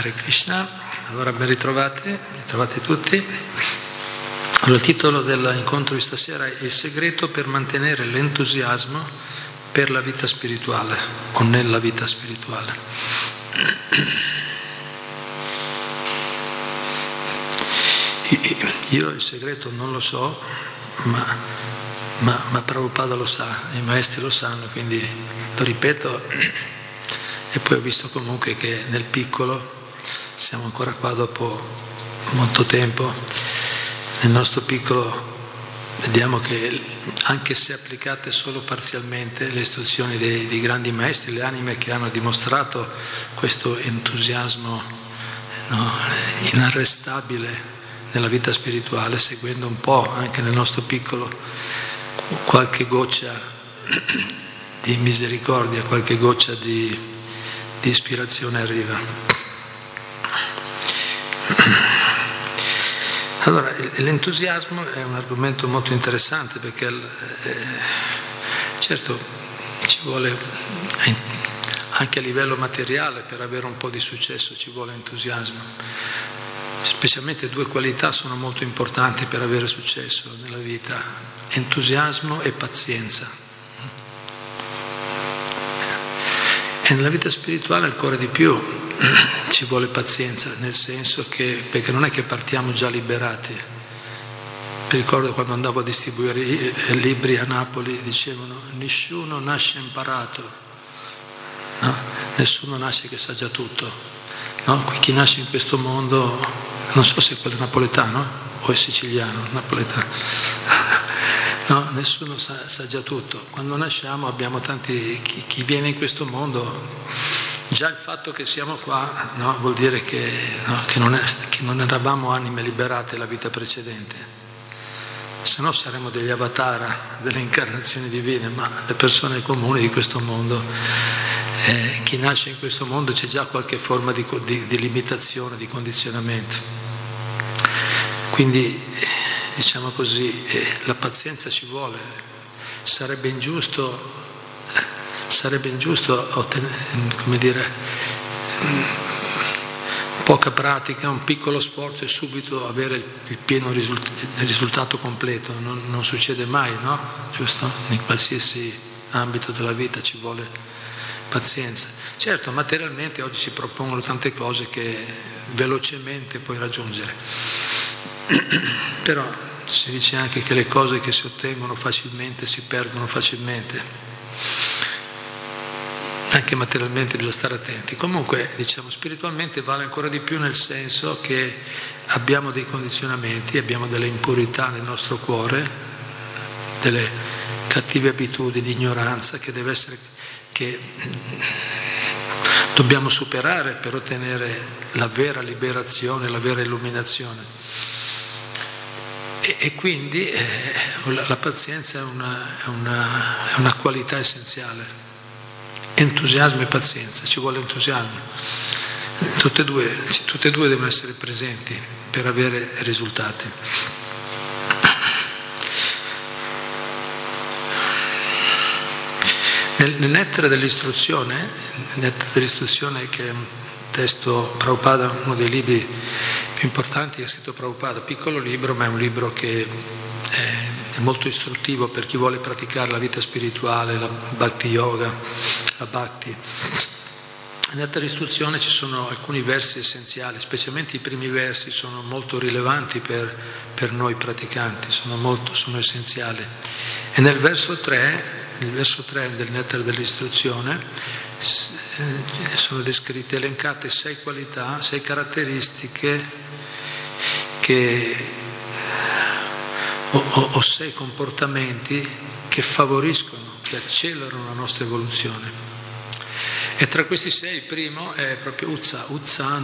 Hare Krishna, allora ben ritrovati, ritrovati tutti. Allora, il titolo dell'incontro di stasera è Il segreto per mantenere l'entusiasmo per la vita spirituale o nella vita spirituale. Io il segreto non lo so, ma, ma, ma Prabhupada lo sa, i maestri lo sanno, quindi lo ripeto e poi ho visto comunque che nel piccolo siamo ancora qua dopo molto tempo, nel nostro piccolo vediamo che anche se applicate solo parzialmente le istruzioni dei, dei grandi maestri, le anime che hanno dimostrato questo entusiasmo no, inarrestabile nella vita spirituale, seguendo un po' anche nel nostro piccolo qualche goccia di misericordia, qualche goccia di, di ispirazione arriva. Allora, l'entusiasmo è un argomento molto interessante perché eh, certo ci vuole anche a livello materiale per avere un po' di successo ci vuole entusiasmo. Specialmente due qualità sono molto importanti per avere successo nella vita, entusiasmo e pazienza. E nella vita spirituale ancora di più, ci vuole pazienza, nel senso che, perché non è che partiamo già liberati. Mi ricordo quando andavo a distribuire i libri a Napoli, dicevano nessuno nasce imparato, no? nessuno nasce che sa già tutto. No? Chi nasce in questo mondo, non so se è quello napoletano o è siciliano, napoletano. No, nessuno sa, sa, già tutto. Quando nasciamo abbiamo tanti, chi, chi viene in questo mondo Già il fatto che siamo qua no, vuol dire che, no, che, non è, che, non eravamo anime liberate la vita precedente, se no saremmo degli avatar delle incarnazioni divine, ma le persone comuni di questo mondo, eh, chi nasce in questo mondo c'è già qualche forma di, di, di limitazione, di condizionamento. Quindi, diciamo così, eh, la pazienza ci vuole, sarebbe ingiusto sarebbe ingiusto ottenere, come dire, poca pratica, un piccolo sforzo e subito avere il pieno risultato completo. Non, non, succede mai, no? Giusto? In qualsiasi ambito della vita ci vuole pazienza. Certo, materialmente oggi si propongono tante cose che velocemente puoi raggiungere, però si dice anche che le cose che si ottengono facilmente si perdono facilmente anche materialmente bisogna stare attenti. Comunque, diciamo, spiritualmente vale ancora di più nel senso che abbiamo dei condizionamenti, abbiamo delle impurità nel nostro cuore, delle cattive abitudini di ignoranza che deve essere che dobbiamo superare per ottenere la vera liberazione, la vera illuminazione. E, e quindi eh, la, la, pazienza è una, è, una, è una qualità essenziale entusiasmo e pazienza, ci vuole entusiasmo. Tutte e due, tutte e due devono essere presenti per avere risultati. Nel, nel dell'istruzione, nel nettare dell'istruzione che è un testo Prabhupada, uno dei libri più importanti che ha scritto Prabhupada, piccolo libro, ma è un libro che molto istruttivo per chi vuole praticare la vita spirituale, la bhakti yoga, la bhakti. Nella istruzione ci sono alcuni versi essenziali, specialmente i primi versi sono molto rilevanti per, per noi praticanti, sono, molto, sono essenziali. E nel verso 3, nel verso 3 del nettare dell'istruzione, eh, sono descritte, elencate sei qualità, sei caratteristiche che o, o, o sei comportamenti che favoriscono, che accelerano la nostra evoluzione. E tra questi sei il primo è proprio Uzza, Uzza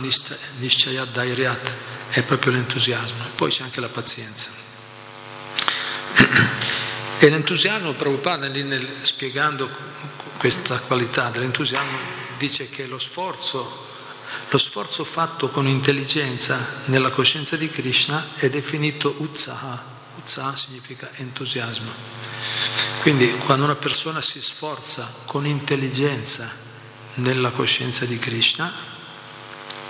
Nishchayat Dairyat, è proprio l'entusiasmo, poi c'è anche la pazienza. E l'entusiasmo, Prabhupada, nel, spiegando questa qualità dell'entusiasmo, dice che lo sforzo, lo sforzo fatto con intelligenza nella coscienza di Krishna è definito Utsaha, Utsaha significa entusiasmo. Quindi quando una persona si sforza con intelligenza nella coscienza di Krishna,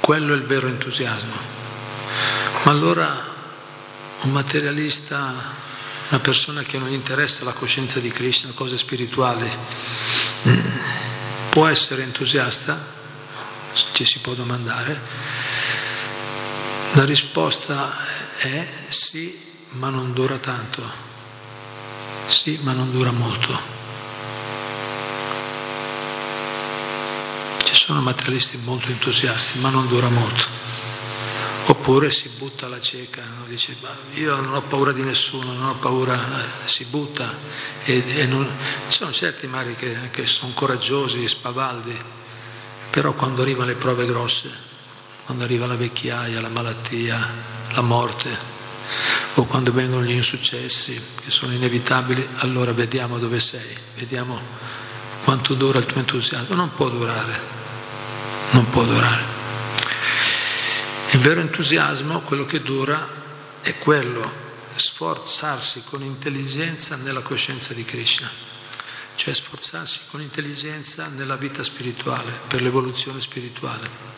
quello è il vero entusiasmo. Ma allora un materialista, una persona che non interessa la coscienza di Krishna, cose spirituali, può essere entusiasta? Ci si può domandare. La risposta è sì, ma non dura tanto. Sì, ma non dura molto. sono materialisti molto entusiasti, ma non dura molto. Oppure si butta alla cieca, no? dice io non ho paura di nessuno, non ho paura, eh, si butta. E, e non... Ci sono certi mari che, che sono coraggiosi, spavaldi, però quando arrivano le prove grosse, quando arriva la vecchiaia, la malattia, la morte, o quando vengono gli insuccessi che sono inevitabili, allora vediamo dove sei, vediamo quanto dura il tuo entusiasmo. Non può durare, non può durare. Il vero entusiasmo, quello che dura, è quello, sforzarsi con intelligenza nella coscienza di Krishna, cioè sforzarsi con intelligenza nella vita spirituale, per l'evoluzione spirituale.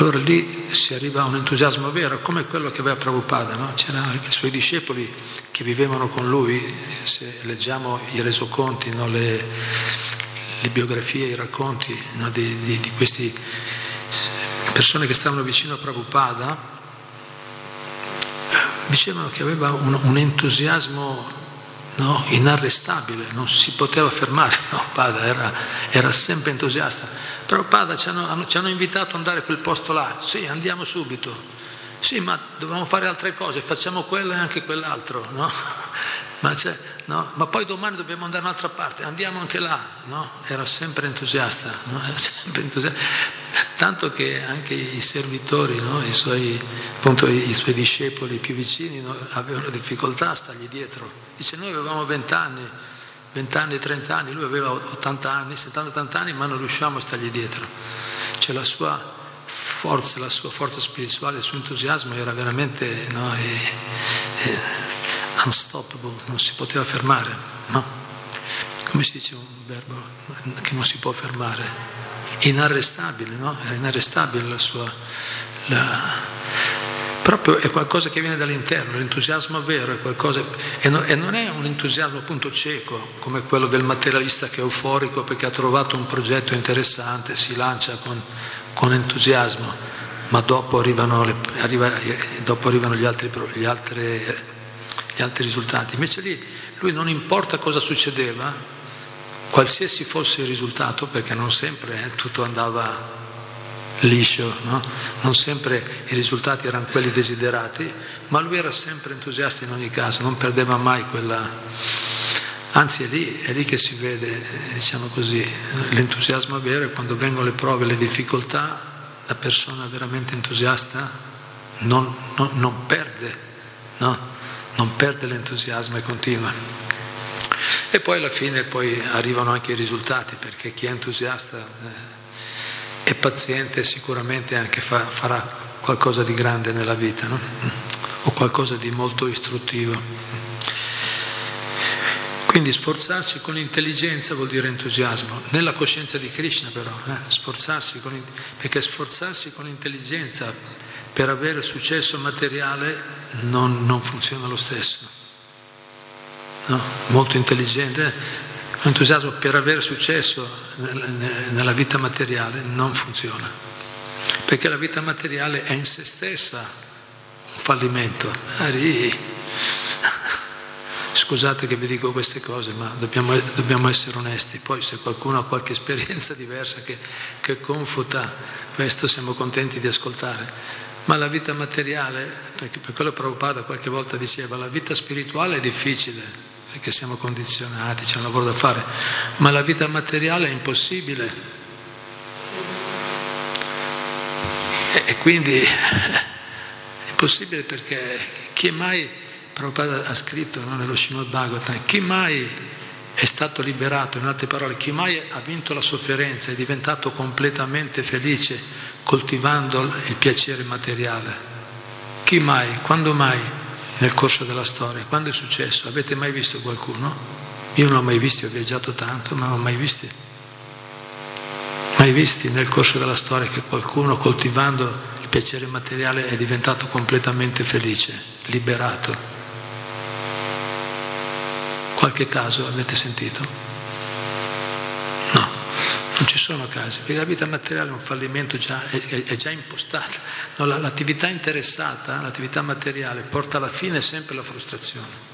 Allora lì si arriva a un entusiasmo vero, come quello che aveva Prabhupada, no? c'erano anche i suoi discepoli che vivevano con lui, se leggiamo i resoconti, no? le, le biografie, i racconti no, di, di, di queste persone che stavano vicino a Prabhupada, dicevano che aveva un, un entusiasmo no, inarrestabile, non si poteva fermare, Prabhupada era, era sempre entusiasta. Prabhupada ci hanno, ci hanno invitato ad andare a quel posto là, sì, andiamo subito. Sì, ma dobbiamo fare altre cose, facciamo quello e anche quell'altro, no? Ma no? ma poi domani dobbiamo andare da un'altra parte, andiamo anche là, no? era sempre entusiasta, no? era sempre entusiasta, tanto che anche i servitori, I, suoi, appunto, i, suoi, discepoli più vicini avevano difficoltà a stargli dietro, dice noi avevamo 20 anni, 20 anni, 30 anni, lui aveva 80 anni, 70-80 anni, ma non riusciamo a stargli dietro, cioè la sua forza, la sua forza spirituale, il suo entusiasmo era veramente e, e, unstoppable, non si poteva fermare, no? Come si dice un verbo che non si può fermare? Inarrestabile, no? Era inarrestabile la sua... La... Proprio è qualcosa che viene dall'interno, l'entusiasmo vero è qualcosa... E, no, e non è un entusiasmo appunto cieco, come quello del materialista che è euforico perché ha trovato un progetto interessante, si lancia con, con entusiasmo, ma dopo arrivano, le, arriva, dopo arrivano gli altri, gli altri gli altri risultati. Invece lì lui non importa cosa succedeva, qualsiasi fosse il risultato, perché non sempre eh, tutto andava liscio, no? non sempre i risultati erano quelli desiderati, ma lui era sempre entusiasta in ogni caso, non perdeva mai quella... Anzi è lì, è lì che si vede, diciamo così, l'entusiasmo vero e quando vengono le prove, le difficoltà, la persona veramente entusiasta non, non, non perde, no? Non perde l'entusiasmo e continua. E poi alla fine poi arrivano anche i risultati, perché chi è entusiasta eh, è paziente sicuramente anche fa, farà qualcosa di grande nella vita, no? o qualcosa di molto istruttivo. Quindi sforzarsi con intelligenza vuol dire entusiasmo, nella coscienza di Krishna però, eh? sforzarsi con, perché sforzarsi con intelligenza per avere successo materiale non, non funziona lo stesso. No? Molto intelligente, l'entusiasmo per avere successo nella vita materiale non funziona, perché la vita materiale è in se stessa un fallimento. Scusate che vi dico queste cose, ma dobbiamo, dobbiamo essere onesti. Poi se qualcuno ha qualche esperienza diversa che, che confuta questo, siamo contenti di ascoltare ma la vita materiale, per quello Prabhupada qualche volta diceva, la vita spirituale è difficile, perché siamo condizionati, c'è un lavoro da fare, ma la vita materiale è impossibile. E, e quindi è impossibile perché chi mai, Prabhupada ha scritto no, nello Srimad Bhagavatam, chi mai è stato liberato, in altre parole, chi mai ha vinto la sofferenza, è diventato completamente felice, coltivando il piacere materiale. Chi mai, quando mai nel corso della storia, quando è successo? Avete mai visto qualcuno? Io non l'ho mai visto, ho viaggiato tanto, ma non l'ho mai visto. Mai visti nel corso della storia che qualcuno coltivando il piacere materiale è diventato completamente felice, liberato? Qualche caso avete sentito? No, non ci sono casi, perché la vita materiale è un fallimento già, è, è già impostata. No, l'attività interessata, l'attività materiale, porta alla fine sempre la frustrazione.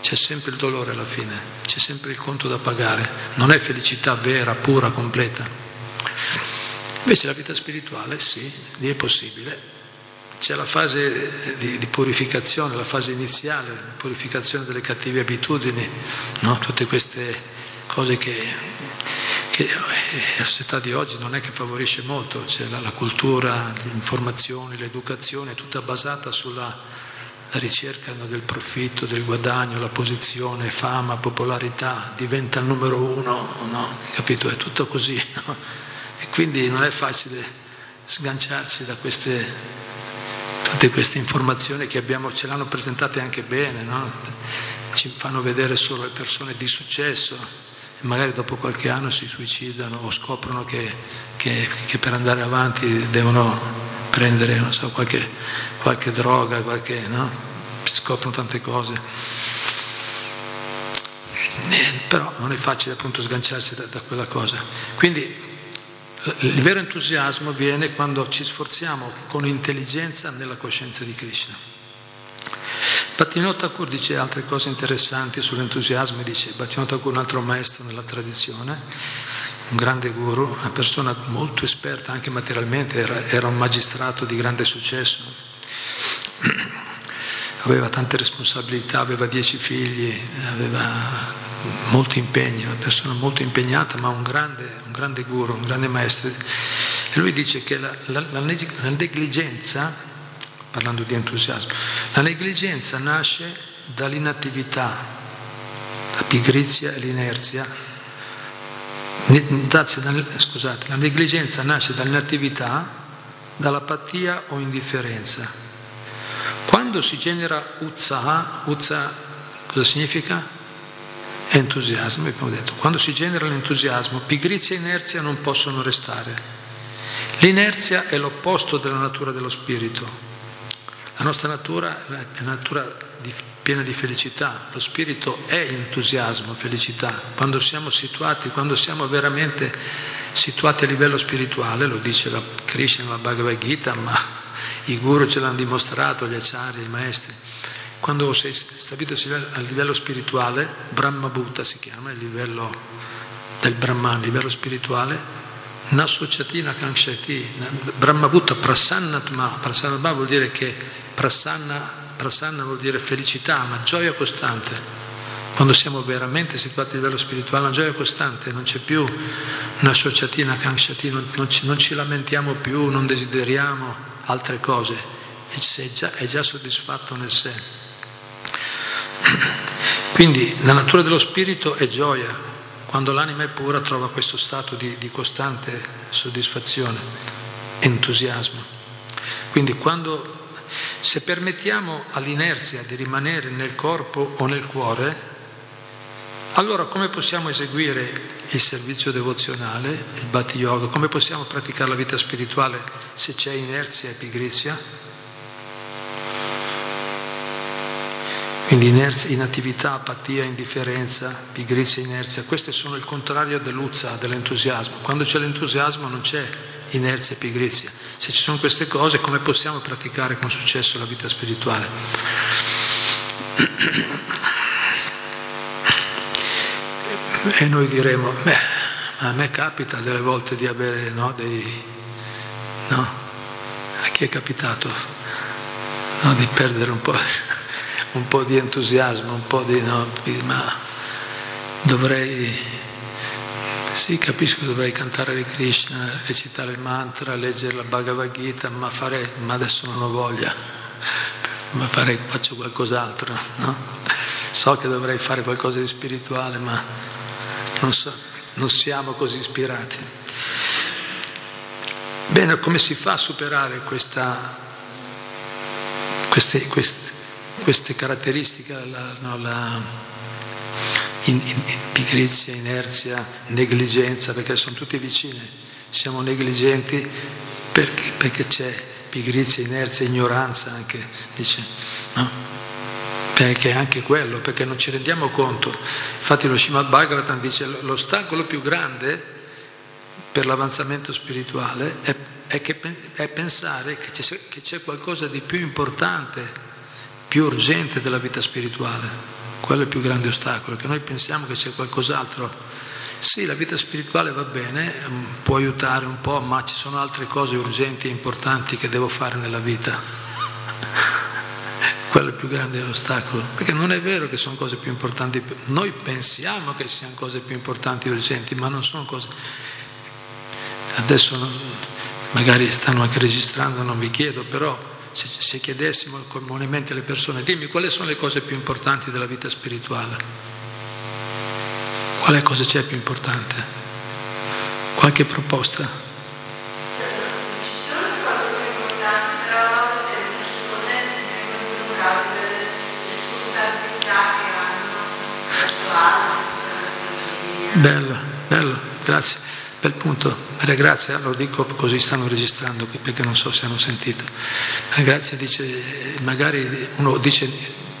C'è sempre il dolore alla fine, c'è sempre il conto da pagare, non è felicità vera, pura, completa. Invece la vita spirituale sì, lì è possibile. C'è la fase di, di purificazione, la fase iniziale, la purificazione delle cattive abitudini, no? tutte queste cose che, che, la società di oggi non è che favorisce molto, c'è la, la cultura, l'informazione, l'educazione, è tutta basata sulla ricerca del profitto, del guadagno, la posizione, fama, popolarità, diventa il numero uno, no? capito? È tutto così. No? E quindi non è facile sganciarsi da queste, tutte queste informazioni che abbiamo, ce l'hanno presentate anche bene, no? ci fanno vedere solo le persone di successo magari dopo qualche anno si suicidano o scoprono che, che, che per andare avanti devono prendere so, qualche, qualche, droga, qualche, no? scoprono tante cose. Eh, però non è facile appunto sganciarsi da, da quella cosa. Quindi il vero entusiasmo viene quando ci sforziamo con intelligenza nella coscienza di Krishna. Bhattivinoda Thakur dice altre cose interessanti sull'entusiasmo, dice Bhattivinoda Thakur un altro maestro nella tradizione, un grande guru, una persona molto esperta anche materialmente, era, era un magistrato di grande successo, aveva tante responsabilità, aveva dieci figli, aveva molto impegno, una persona molto impegnata, ma un grande, un grande guru, un grande maestro. E lui dice che la, la, la negligenza, parlando di entusiasmo, la negligenza nasce dall'inattività, la pigrizia e l'inerzia. Scusate, la negligenza nasce dall'inattività, dall'apatia o indifferenza. Quando si genera uzza, uzza cosa significa? entusiasmo, abbiamo detto. Quando si genera l'entusiasmo, pigrizia e inerzia non possono restare. L'inerzia è l'opposto della natura dello spirito. La nostra natura è una natura di, piena di felicità, lo spirito è entusiasmo, felicità. Quando siamo situati, quando siamo veramente situati a livello spirituale, lo dice la Krishna, la Bhagavad Gita, ma i guru ce l'hanno dimostrato, gli acciari, i maestri. Quando sei stabilito a livello spirituale, Brahma Bhutta si chiama, il livello del Brahman, il livello spirituale, Nasociatina Kankshati, Brahma Bhutta Prasannatma, Prasannatma vuol dire che prasanna, prasanna vuol dire felicità, una gioia costante. Quando siamo veramente situati a livello spirituale, una gioia costante, non c'è più una sociatina Kankshati, non, non, ci, non ci lamentiamo più, non desideriamo altre cose, è già, è già soddisfatto nel sé. Quindi la natura dello spirito è gioia, quando l'anima è pura trova questo stato di, di costante soddisfazione, entusiasmo. Quindi quando, se permettiamo all'inerzia di rimanere nel corpo o nel cuore, allora come possiamo eseguire il servizio devozionale, il bhatti yoga, come possiamo praticare la vita spirituale se c'è inerzia e pigrizia? Quindi inerzia, inattività, apatia, indifferenza, pigrizia, inerzia, queste sono il contrario dell'uzza, dell'entusiasmo. Quando c'è l'entusiasmo non c'è inerzia e pigrizia. Se ci sono queste cose, come possiamo praticare con successo la vita spirituale? E noi diremo, beh, a me capita delle volte di avere no, dei... No? A chi è capitato? No, di perdere un po' un po' di entusiasmo, un po' di no, ma dovrei, sì capisco che dovrei cantare di Krishna, recitare il mantra, leggere la Bhagavad Gita, ma, fare, ma adesso non ho voglia, ma fare, faccio qualcos'altro, no? So che dovrei fare qualcosa di spirituale, ma non, so, non siamo così ispirati. Bene, come si fa a superare questa, queste, queste queste caratteristiche, la, no, la in, in, pigrizia, inerzia, negligenza, perché sono tutte vicine. siamo negligenti perché, perché c'è pigrizia, inerzia, ignoranza anche, dice, no? Perché anche quello, perché non ci rendiamo conto. Infatti lo Srimad Bhagavatam dice l'ostacolo più grande per l'avanzamento spirituale è, è, che, è pensare che c'è, che c'è qualcosa di più importante, più urgente della vita spirituale. Quello è il più grande ostacolo, che noi pensiamo che c'è qualcos'altro sì, la vita spirituale va bene, mm, può aiutare un po', ma ci sono altre cose urgenti e importanti che devo fare nella vita. Quello è il più grande ostacolo, perché non è vero che sono cose più importanti. Noi pensiamo che siano cose più importanti e urgenti, ma non sono cose... Adesso non, magari stanno anche registrando, non vi chiedo, però se, se chiedessimo comunemente alle persone, dimmi quali sono le cose più importanti della vita spirituale Qual è cosa c'è più importante? Qualche proposta? Altri. Bello, bello, grazie. Bel punto. Maria Grazia, lo dico così stanno registrando perché non so se hanno sentito. Maria Grazia dice, magari uno dice,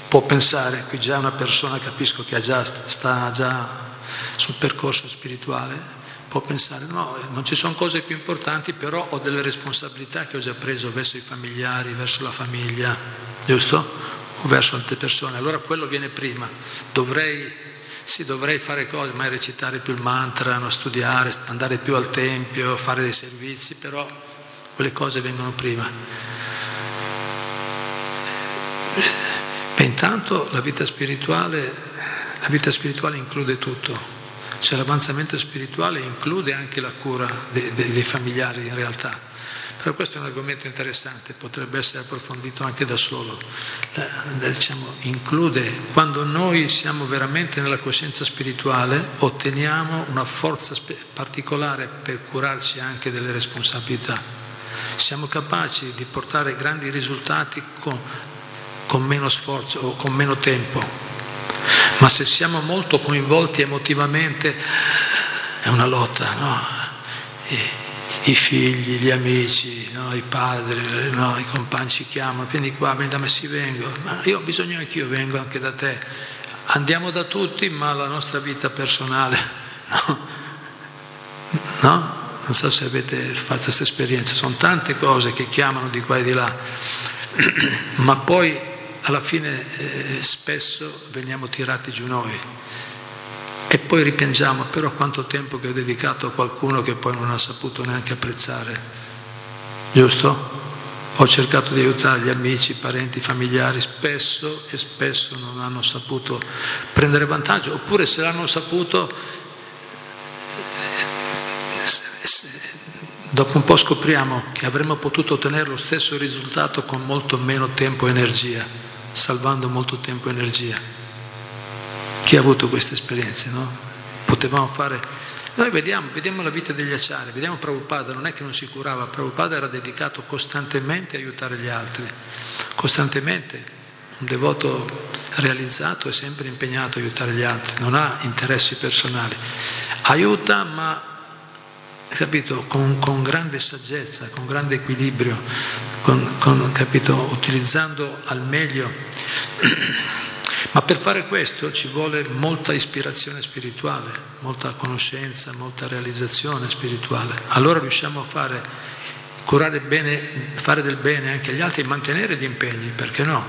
può pensare, qui già una persona capisco che già, sta già sul percorso spirituale può pensare no, non ci sono cose più importanti, però ho delle responsabilità che ho già preso verso i familiari, verso la famiglia, giusto? O verso altre persone. Allora quello viene prima. Dovrei, sì, dovrei fare cose, mai recitare più il mantra, no, studiare, andare più al tempio, fare dei servizi, però quelle cose vengono prima. E intanto la vita spirituale, la vita spirituale include tutto cioè l'avanzamento spirituale include anche la cura dei, dei, dei familiari in realtà. Però questo è un argomento interessante, potrebbe essere approfondito anche da solo. Eh, diciamo, include, quando noi siamo veramente nella coscienza spirituale, otteniamo una forza particolare per curarci anche delle responsabilità. Siamo capaci di portare grandi risultati con, con meno sforzo o con meno tempo. Ma se siamo molto coinvolti emotivamente è una lotta, no? I, I, figli, gli amici, no? i padri, no? i compagni ci chiamano, vieni qua, vieni da me, sì vengo, ma io ho bisogno anch'io, vengo anche da te. Andiamo da tutti, ma la nostra vita personale, no? no? Non so se avete fatto questa esperienza, sono tante cose che chiamano di qua e di là, ma poi alla fine eh, spesso veniamo tirati giù noi e poi ripiangiamo, però quanto tempo che ho dedicato a qualcuno che poi non ha saputo neanche apprezzare, giusto? Ho cercato di aiutare gli amici, parenti, familiari, spesso e spesso non hanno saputo prendere vantaggio, oppure se l'hanno saputo, dopo un po' scopriamo che avremmo potuto ottenere lo stesso risultato con molto meno tempo e energia salvando molto tempo e energia. Chi ha avuto queste esperienze, no? Potevamo fare... Noi vediamo, vediamo la vita degli acciari, vediamo Prabhupada, non è che non si curava, Prabhupada era dedicato costantemente a aiutare gli altri, costantemente. Un devoto realizzato è sempre impegnato a aiutare gli altri, non ha interessi personali. Aiuta ma capito, con, con, grande saggezza, con grande equilibrio, con, con, capito, utilizzando al meglio. Ma per fare questo ci vuole molta ispirazione spirituale, molta conoscenza, molta realizzazione spirituale. Allora riusciamo a fare, curare bene, fare del bene anche agli altri e mantenere gli impegni, perché no?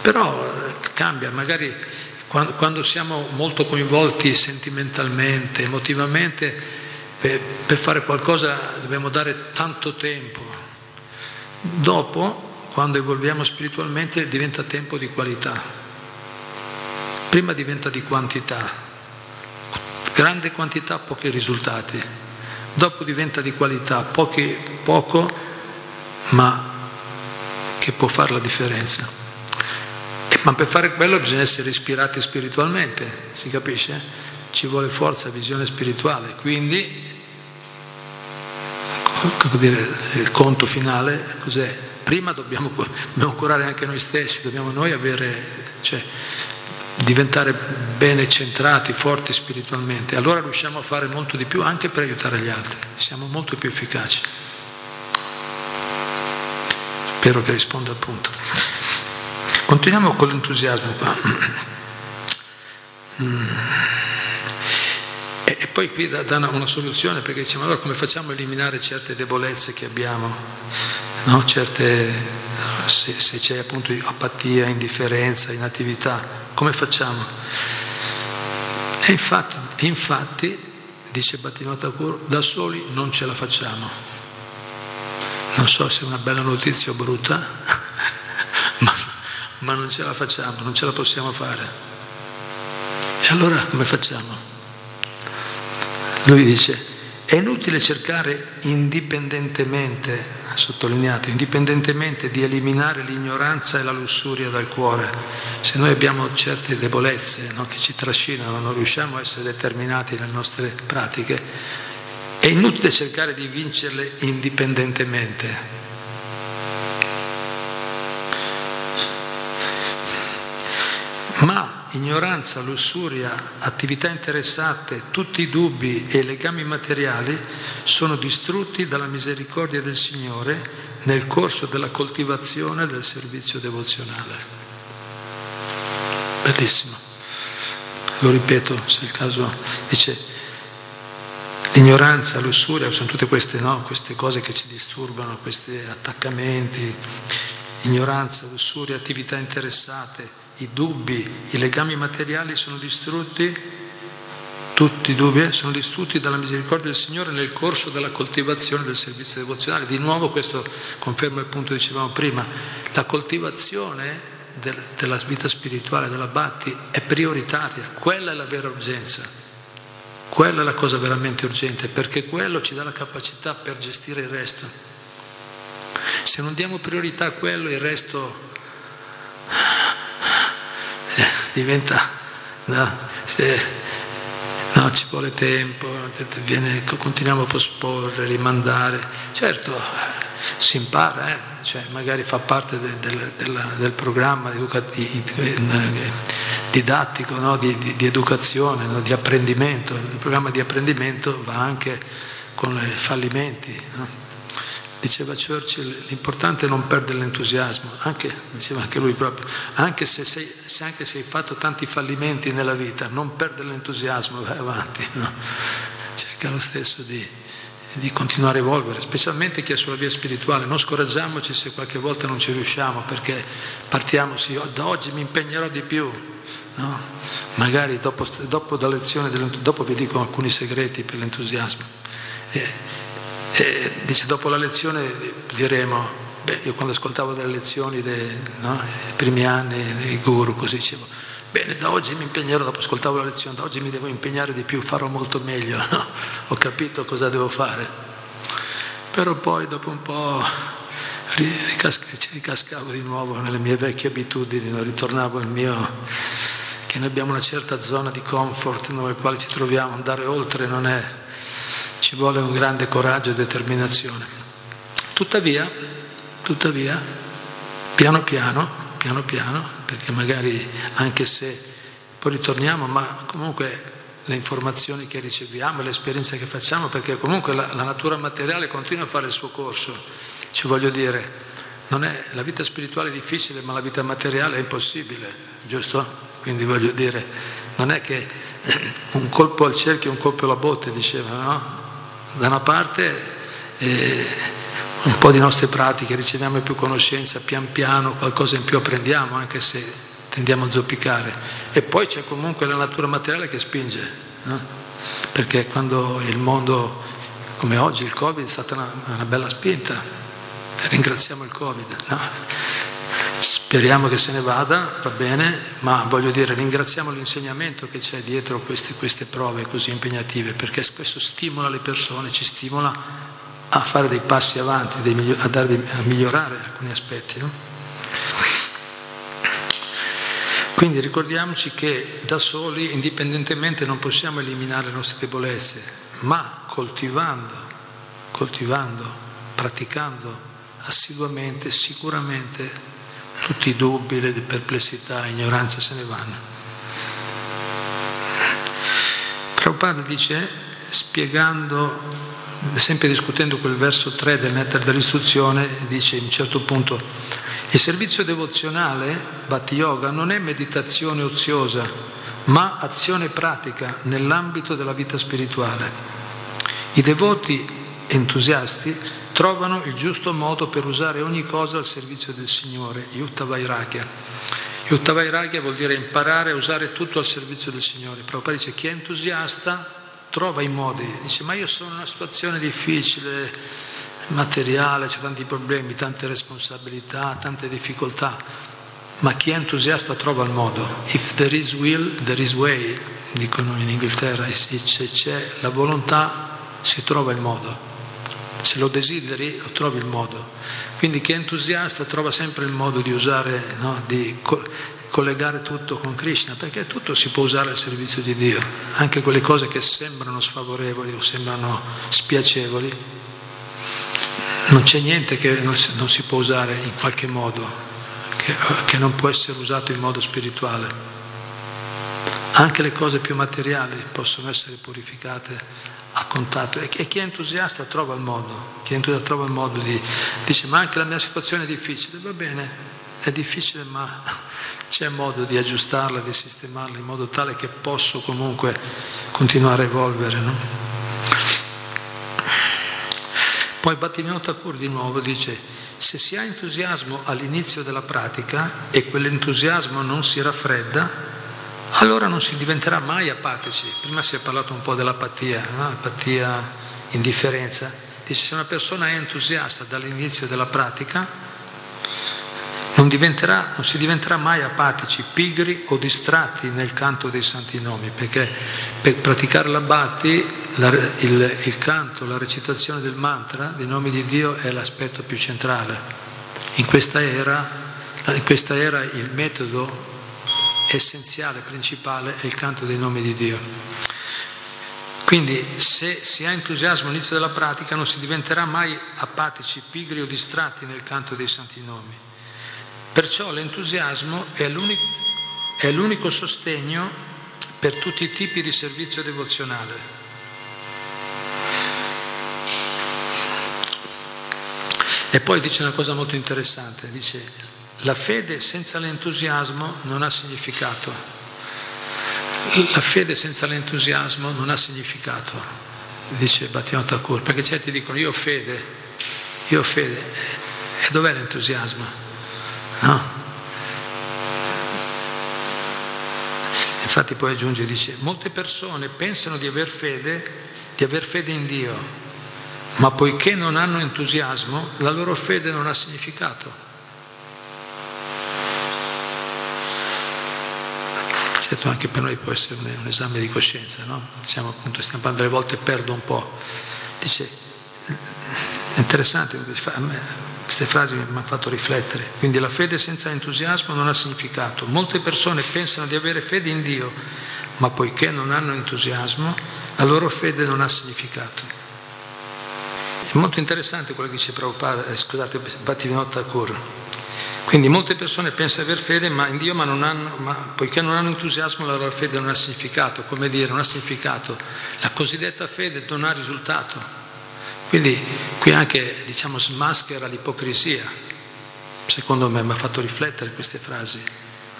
Però eh, cambia, magari quando, quando siamo molto coinvolti sentimentalmente, emotivamente, per, per fare qualcosa dobbiamo dare tanto tempo. Dopo, quando evolviamo spiritualmente, diventa tempo di qualità. Prima diventa di quantità. Grande quantità, pochi risultati. Dopo diventa di qualità, pochi, poco, ma che può fare la differenza. Ma per fare quello bisogna essere ispirati spiritualmente, si capisce? Ci vuole forza, visione spirituale, quindi dire, il conto finale cos'è? Prima dobbiamo, dobbiamo, curare anche noi stessi, dobbiamo noi avere, cioè, diventare bene centrati, forti spiritualmente, allora riusciamo a fare molto di più anche per aiutare gli altri, siamo molto più efficaci. Spero che risponda al punto. Continuiamo con l'entusiasmo qua. Mm. E, poi qui dà, una, soluzione perché diciamo allora come facciamo a eliminare certe debolezze che abbiamo, no? certe, se, se c'è appunto apatia, indifferenza, inattività, come facciamo? E infatti, infatti dice Battinota Pur, da soli non ce la facciamo. Non so se è una bella notizia o brutta, ma, ma non ce la facciamo, non ce la possiamo fare. E allora come facciamo? Lui dice, è inutile cercare indipendentemente sottolineato, indipendentemente di eliminare l'ignoranza e la lussuria dal cuore, se noi abbiamo certe debolezze no, che ci trascinano, non riusciamo a essere determinati nelle nostre pratiche, è inutile cercare di vincerle indipendentemente. Ma ignoranza, lussuria, attività interessate, tutti i dubbi e i legami materiali sono distrutti dalla misericordia del Signore nel corso della coltivazione del servizio devozionale. Bellissimo. Lo ripeto, se il caso, dice l'ignoranza, lussuria, sono tutte queste, no, queste cose che ci disturbano, questi attaccamenti, ignoranza, lussuria, attività interessate i dubbi, i legami materiali sono distrutti, tutti i dubbi eh, sono distrutti dalla misericordia del Signore nel corso della coltivazione del servizio devozionale. Di nuovo questo conferma il punto che dicevamo prima, la coltivazione del, della vita spirituale della Batti è prioritaria, quella è la vera urgenza, quella è la cosa veramente urgente, perché quello ci dà la capacità per gestire il resto. Se non diamo priorità a quello, il resto diventa, no, se, no, ci vuole tempo, viene, continuiamo a posporre, rimandare. Certo, si impara, eh? cioè, magari fa parte de, de, de, del programma didattico, no? di, di, di, educazione, no? di apprendimento. Il programma di apprendimento va anche con i fallimenti. Diceva Churchill, l'importante è non perdere l'entusiasmo, anche, diceva anche lui proprio, anche se, sei, se, anche se hai fatto tanti fallimenti nella vita, non perdere l'entusiasmo, vai avanti, no? cerca lo stesso di, di continuare a evolvere, specialmente chi è sulla via spirituale. Non scoraggiamoci se qualche volta non ci riusciamo, perché partiamo, sì, da oggi mi impegnerò di più. No? Magari dopo, dopo, lezione, dopo vi dico alcuni segreti per l'entusiasmo. Eh, e dice, dopo la lezione diremo, beh, io quando ascoltavo delle lezioni dei no, primi anni dei guru, così dicevo, bene, da oggi mi impegnerò, dopo ascoltavo la lezione, da oggi mi devo impegnare di più, farò molto meglio, no? ho capito cosa devo fare. Però poi dopo un po' ci ricascavo di nuovo nelle mie vecchie abitudini, non ritornavo al mio, che noi abbiamo una certa zona di comfort nella quale ci troviamo, andare oltre non è ci vuole un grande coraggio e determinazione. Tuttavia, tuttavia, piano piano, piano piano, perché magari anche se poi ritorniamo, ma comunque le informazioni che riceviamo, l'esperienza che facciamo, perché comunque la, la, natura materiale continua a fare il suo corso. Ci voglio dire, è, la vita spirituale è difficile, ma la vita materiale è impossibile, giusto? Quindi voglio dire, non è che un colpo al cerchio e un colpo alla botte, diceva, no? Da una parte eh, un po' di nostre pratiche, riceviamo più conoscenza, pian piano qualcosa in più apprendiamo, anche se tendiamo a zoppicare. E poi c'è comunque la natura materiale che spinge, no? perché quando il mondo, come oggi il Covid, è stata una, una bella spinta, ringraziamo il Covid. No? Speriamo che se ne vada, va bene, ma voglio dire, ringraziamo l'insegnamento che c'è dietro queste, queste prove così impegnative, perché spesso stimola le persone, ci stimola a fare dei passi avanti, dei, a, dei, a, migliorare alcuni aspetti. No? Quindi ricordiamoci che da soli, indipendentemente, non possiamo eliminare le nostre debolezze, ma coltivando, coltivando, praticando assiduamente, sicuramente tutti i dubbi, le perplessità, ignoranze se ne vanno. Prabhupada dice, spiegando, sempre discutendo quel verso 3 del Netter dell'istruzione, dice in un certo punto, il servizio devozionale, Bhatti Yoga, non è meditazione oziosa, ma azione pratica nell'ambito della vita spirituale. I devoti entusiasti trovano il giusto modo per usare ogni cosa al servizio del Signore, Yutta Vairagya. Yutta Vairagya vuol dire imparare a usare tutto al servizio del Signore. Prabhupada dice chi è entusiasta trova i modi, dice ma io sono in una situazione difficile, materiale, c'è tanti problemi, tante responsabilità, tante difficoltà, ma chi è entusiasta trova il modo. If there is will, there is way, dicono in Inghilterra, e se c'è la volontà si trova il modo. Se lo desideri, lo trovi il modo. Quindi chi è entusiasta trova sempre il modo di usare, no? di collegare tutto con Krishna, perché tutto si può usare al servizio di Dio, anche quelle cose che sembrano sfavorevoli o sembrano spiacevoli. Non c'è niente che non si, non si può usare in qualche modo, che, che non può essere usato in modo spirituale. Anche le cose più materiali possono essere purificate a contatto e, chi è entusiasta trova il modo, chi è entusiasta trova il modo di, dice ma anche la mia situazione è difficile, va bene, è difficile ma c'è modo di aggiustarla, di sistemarla in modo tale che posso comunque continuare a evolvere. No? Poi Battimino Thakur di nuovo dice se si ha entusiasmo all'inizio della pratica e quell'entusiasmo non si raffredda, allora non si diventerà mai apatici. Prima si è parlato un po' dell'apatia, no? apatia, indifferenza. Dice se una persona è entusiasta dall'inizio della pratica, non, non, si diventerà mai apatici, pigri o distratti nel canto dei santi nomi, perché per praticare l'abbati la, il, il canto, la recitazione del mantra dei nomi di Dio è l'aspetto più centrale. In questa era, in questa era il metodo essenziale, principale è il canto dei nomi di Dio. Quindi se si ha entusiasmo all'inizio della pratica non si diventerà mai apatici, pigri o distratti nel canto dei santi nomi. Perciò l'entusiasmo è l'unico, è l'unico sostegno per tutti i tipi di servizio devozionale. E poi dice una cosa molto interessante, dice la fede senza l'entusiasmo non ha significato. La fede senza l'entusiasmo non ha significato, dice Battino Thakur, perché certi dicono io ho fede, io ho fede, e dov'è l'entusiasmo? No? Infatti poi aggiunge, dice, molte persone pensano di aver fede, di aver fede in Dio, ma poiché non hanno entusiasmo, la loro fede non ha significato. Certo anche per noi può essere un, esame di coscienza, no? Diciamo appunto, stiamo parlando delle volte perdo un po'. Dice, è interessante, queste frasi mi hanno fatto riflettere. Quindi la fede senza entusiasmo non ha significato. Molte persone pensano di avere fede in Dio, ma poiché non hanno entusiasmo, la loro fede non ha significato. È molto interessante quello che dice Prabhupada, eh, scusate, Bhattivinoda Thakur quindi molte persone pensano di aver fede ma in Dio, ma, non hanno, ma poiché non hanno entusiasmo la loro fede non ha significato, come dire, non ha significato. La cosiddetta fede non ha risultato. Quindi qui anche diciamo smaschera l'ipocrisia, secondo me mi ha fatto riflettere queste frasi.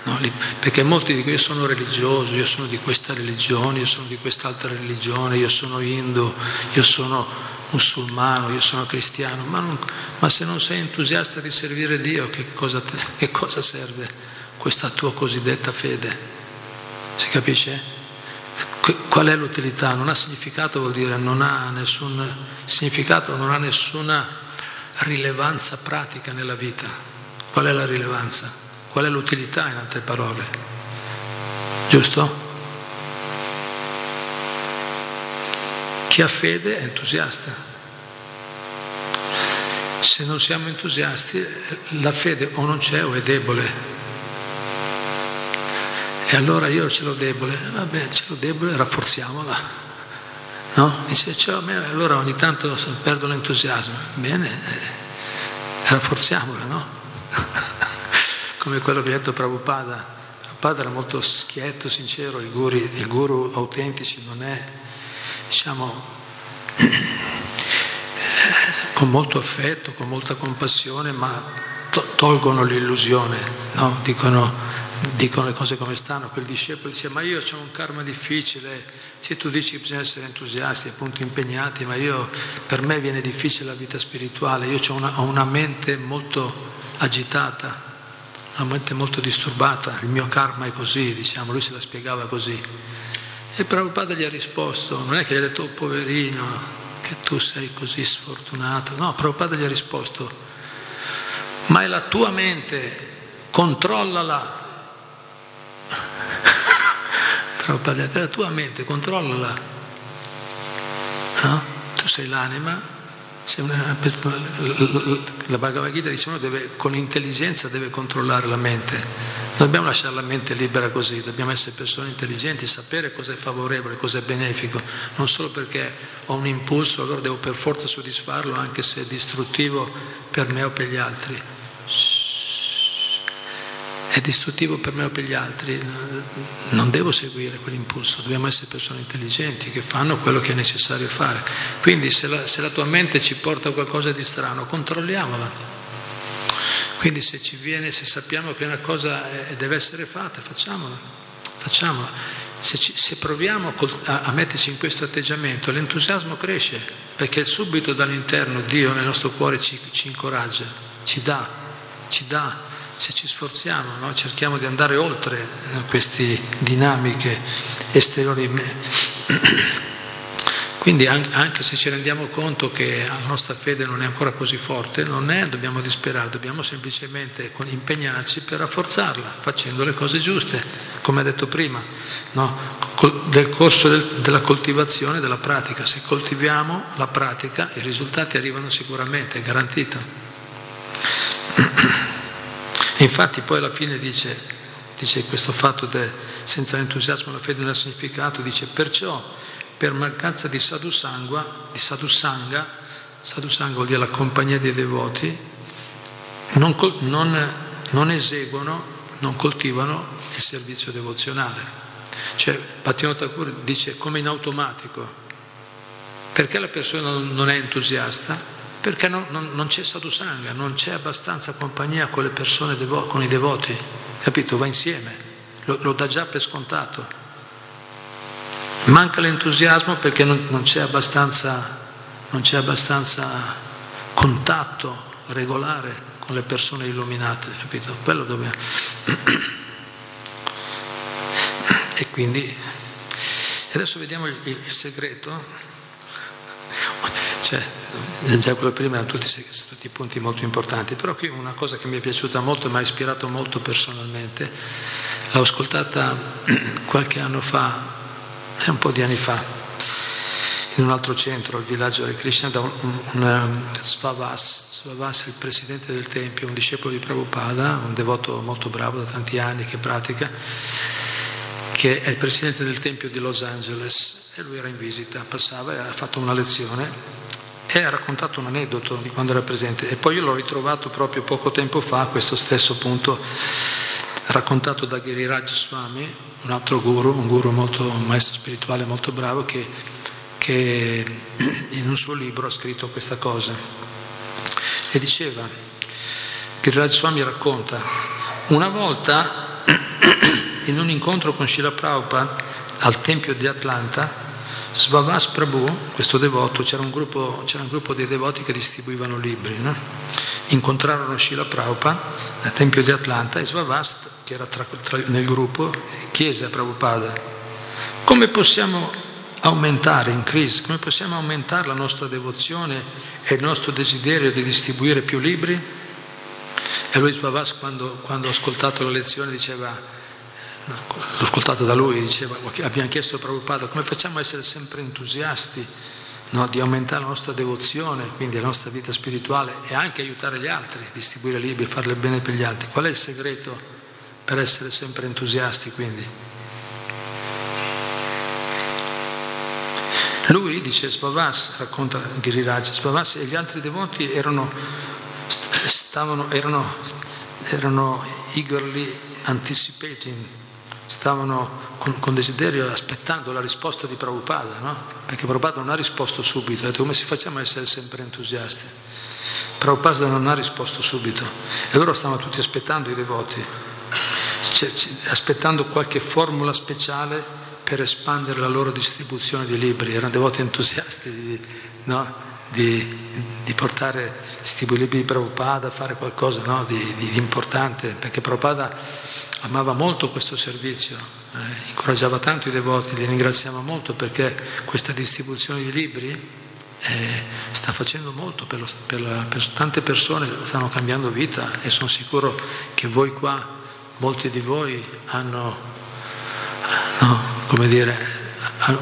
No? Perché molti dicono io sono religioso, io sono di questa religione, io sono di quest'altra religione, io sono indo, io sono musulmano, io sono cristiano, ma, non, ma, se non sei entusiasta di servire Dio, che cosa, te, che cosa serve questa tua cosiddetta fede? Si capisce? Qual è l'utilità? Non ha significato, vuol dire non ha nessun significato, non ha nessuna rilevanza pratica nella vita. Qual è la rilevanza? Qual è l'utilità in altre parole? Giusto? Chi ha fede è entusiasta. Se non siamo entusiasti, la fede o non c'è o è debole. E allora io ce l'ho debole, vabbè, ce l'ho debole, rafforziamola. No? Dice, cioè, allora ogni tanto perdo l'entusiasmo. Bene, eh, rafforziamola, no? Come quello che ha detto Prabhupada. Prabhupada era molto schietto, sincero, i guru, i guru autentici non è, diciamo, con molto affetto, con molta compassione, ma to- tolgono l'illusione, no? dicono, dicono, le cose come stanno. Quel discepolo dice, ma io ho un karma difficile, se tu dici che bisogna essere entusiasti, appunto impegnati, ma io, per me viene difficile la vita spirituale, io ho una, ho una mente molto agitata, una mente molto disturbata, il mio karma è così, diciamo, lui se la spiegava così. E Prabhupada gli ha risposto, non è che gli ha detto, oh, poverino, che tu sei così sfortunato, no, Prabhupada gli ha risposto, ma è la tua mente, controllala. Prabhupada ha detto, è la tua mente, controllala. No? Tu sei l'anima, una, la Bhagavad Gita dice uno deve, con intelligenza deve controllare la mente. Non dobbiamo lasciare la mente libera così, dobbiamo essere persone intelligenti, sapere cosa è favorevole, cosa è benefico, non solo perché ho un impulso, allora devo per forza soddisfarlo anche se è distruttivo per me o per gli altri è distruttivo per me o per gli altri, non devo seguire quell'impulso, dobbiamo essere persone intelligenti che fanno quello che è necessario fare. Quindi se la, se la tua mente ci porta a qualcosa di strano, controlliamola. Quindi se ci viene, se sappiamo che una cosa è, deve essere fatta, facciamola, facciamola. Se, ci, se proviamo a, a, metterci in questo atteggiamento, l'entusiasmo cresce, perché subito dall'interno Dio nel nostro cuore ci, ci incoraggia, ci dà, ci dà se ci sforziamo, no? cerchiamo di andare oltre eh, queste dinamiche esteriori. Quindi anche se ci rendiamo conto che la nostra fede non è ancora così forte, non è, dobbiamo disperare, dobbiamo semplicemente impegnarci per rafforzarla, facendo le cose giuste, come ha detto prima, no? del corso del, della coltivazione, della pratica. Se coltiviamo la pratica i risultati arrivano sicuramente, è garantito. Infatti poi alla fine dice, dice questo fatto de, senza l'entusiasmo la fede non ha significato, dice perciò per mancanza di sadhusanga, di sadhusanga, sadhusanga vuol dire la compagnia dei devoti, non, non, non eseguono, non coltivano il servizio devozionale. Cioè Pattinota Thakur dice come in automatico, perché la persona non è entusiasta? perché non, non, non c'è sadhusanga, non c'è abbastanza compagnia con le persone, devo, con i devoti, capito? Va insieme, lo, lo dà già per scontato. Manca l'entusiasmo perché non, non c'è, abbastanza, non c'è abbastanza contatto regolare con le persone illuminate, capito? Quello dobbiamo. E quindi adesso vediamo il, il segreto. Cioè, già quello prima erano tutti, tutti punti molto importanti, però qui una cosa che mi è piaciuta molto e mi ha ispirato molto personalmente, l'ho ascoltata qualche anno fa, un po' di anni fa, in un altro centro, il villaggio di Krishna, da un, un, un Svavas, Svavas è il presidente del Tempio, un discepolo di Prabhupada, un devoto molto bravo da tanti anni che pratica, che è il presidente del Tempio di Los Angeles. E lui era in visita, passava e ha fatto una lezione e ha raccontato un aneddoto di quando era presente. E poi io l'ho ritrovato proprio poco tempo fa, questo stesso punto raccontato da Giriraj Swami, un altro guru, un guru molto, un maestro spirituale molto bravo che, che in un suo libro ha scritto questa cosa e diceva, Giriraj Swami racconta, una volta in un incontro con Srila Prabhupada al Tempio di Atlanta Svavas Prabhu, questo devoto, c'era un gruppo, c'era un gruppo di devoti che distribuivano libri. No? Incontrarono Shila Prabhupada nel Tempio di Atlanta e Svavas, che era tra, tra, nel gruppo, chiese a Prabhupada come possiamo aumentare in crisi, come possiamo aumentare la nostra devozione e il nostro desiderio di distribuire più libri? E lui Svavas quando, quando ha ascoltato la lezione diceva l'ho ascoltato da lui, diceva, abbiamo chiesto a Prabhupada come facciamo a essere sempre entusiasti no, di aumentare la nostra devozione, quindi la nostra vita spirituale e anche aiutare gli altri, distribuire libri, farle bene per gli altri. Qual è il segreto per essere sempre entusiasti quindi? Lui dice Svavas, racconta Giriraj, Svavas e gli altri devoti erano, stavano, erano, erano eagerly anticipating stavano con, con, desiderio aspettando la risposta di Prabhupada, no? Perché Prabhupada non ha risposto subito, ha detto come si facciamo a essere sempre entusiasti? Prabhupada non ha risposto subito e loro stavano tutti aspettando i devoti, aspettando qualche formula speciale per espandere la loro distribuzione di libri, erano devoti entusiasti di, no? di, di portare questi libri di Prabhupada, fare qualcosa no? di, di, importante, perché Prabhupada amava molto questo servizio, eh, incoraggiava tanto i devoti, li ringraziamo molto perché questa distribuzione di libri eh, sta facendo molto per, lo, per, la, per, tante persone, stanno cambiando vita e sono sicuro che voi qua, molti di voi hanno, no, come dire,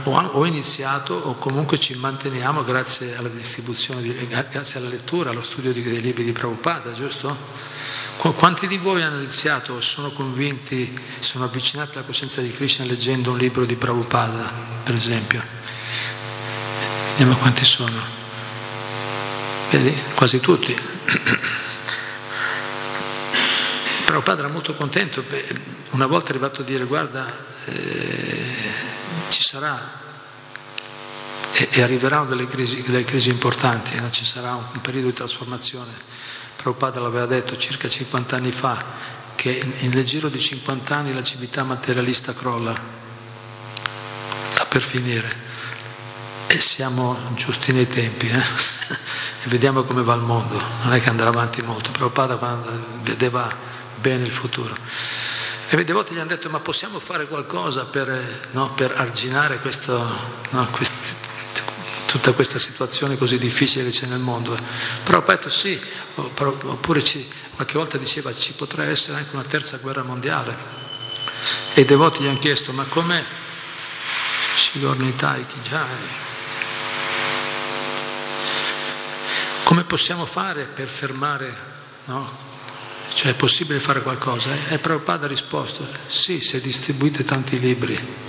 ho iniziato o comunque ci manteniamo grazie alla distribuzione, di, grazie alla lettura, allo studio dei libri di Prabhupada, giusto? Quanti di voi hanno iniziato o sono convinti, sono avvicinati alla coscienza di Krishna leggendo un libro di Prabhupada, per esempio? Vediamo quanti sono. Vedi? Quasi tutti. Prabhupada era molto contento, una volta è arrivato a dire guarda, eh, ci sarà e, e arriveranno delle crisi, delle crisi importanti, no? ci sarà un, un periodo di trasformazione Prabhupada l'aveva detto circa 50 anni fa, che nel giro di 50 anni la civiltà materialista crolla, sta per finire. E siamo giusti nei tempi, eh? e vediamo come va il mondo, non è che andrà avanti molto. Prabhupada vedeva bene il futuro. E i devoti gli hanno detto, ma possiamo fare qualcosa per, no, per arginare questo, no, questi, tutta questa situazione così difficile che c'è nel mondo. Però ha detto sì, oppure ci, qualche volta diceva ci potrà essere anche una terza guerra mondiale. E i devoti gli hanno chiesto ma com'è? Shigornitai Kijai. Come possiamo fare per fermare, no? Cioè è possibile fare qualcosa? E Prabhupada ha risposto, sì, se distribuite tanti libri